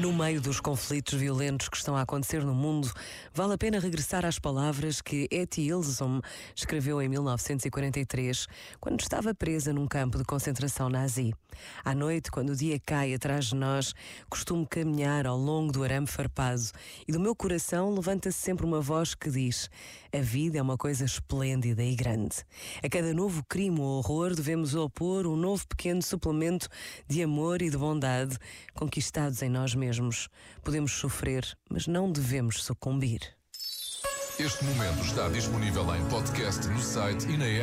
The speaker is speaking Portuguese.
No meio dos conflitos violentos que estão a acontecer no mundo, vale a pena regressar às palavras que Etty Ilsom escreveu em 1943, quando estava presa num campo de concentração nazi. À noite, quando o dia cai atrás de nós, costumo caminhar ao longo do arame farpado e do meu coração levanta-se sempre uma voz que diz: A vida é uma coisa esplêndida e grande. A cada novo crime ou horror devemos opor um novo pequeno suplemento de amor e de bondade conquistados em nós mesmos. Podemos sofrer, mas não devemos sucumbir. Este momento está disponível em podcast no site e na app.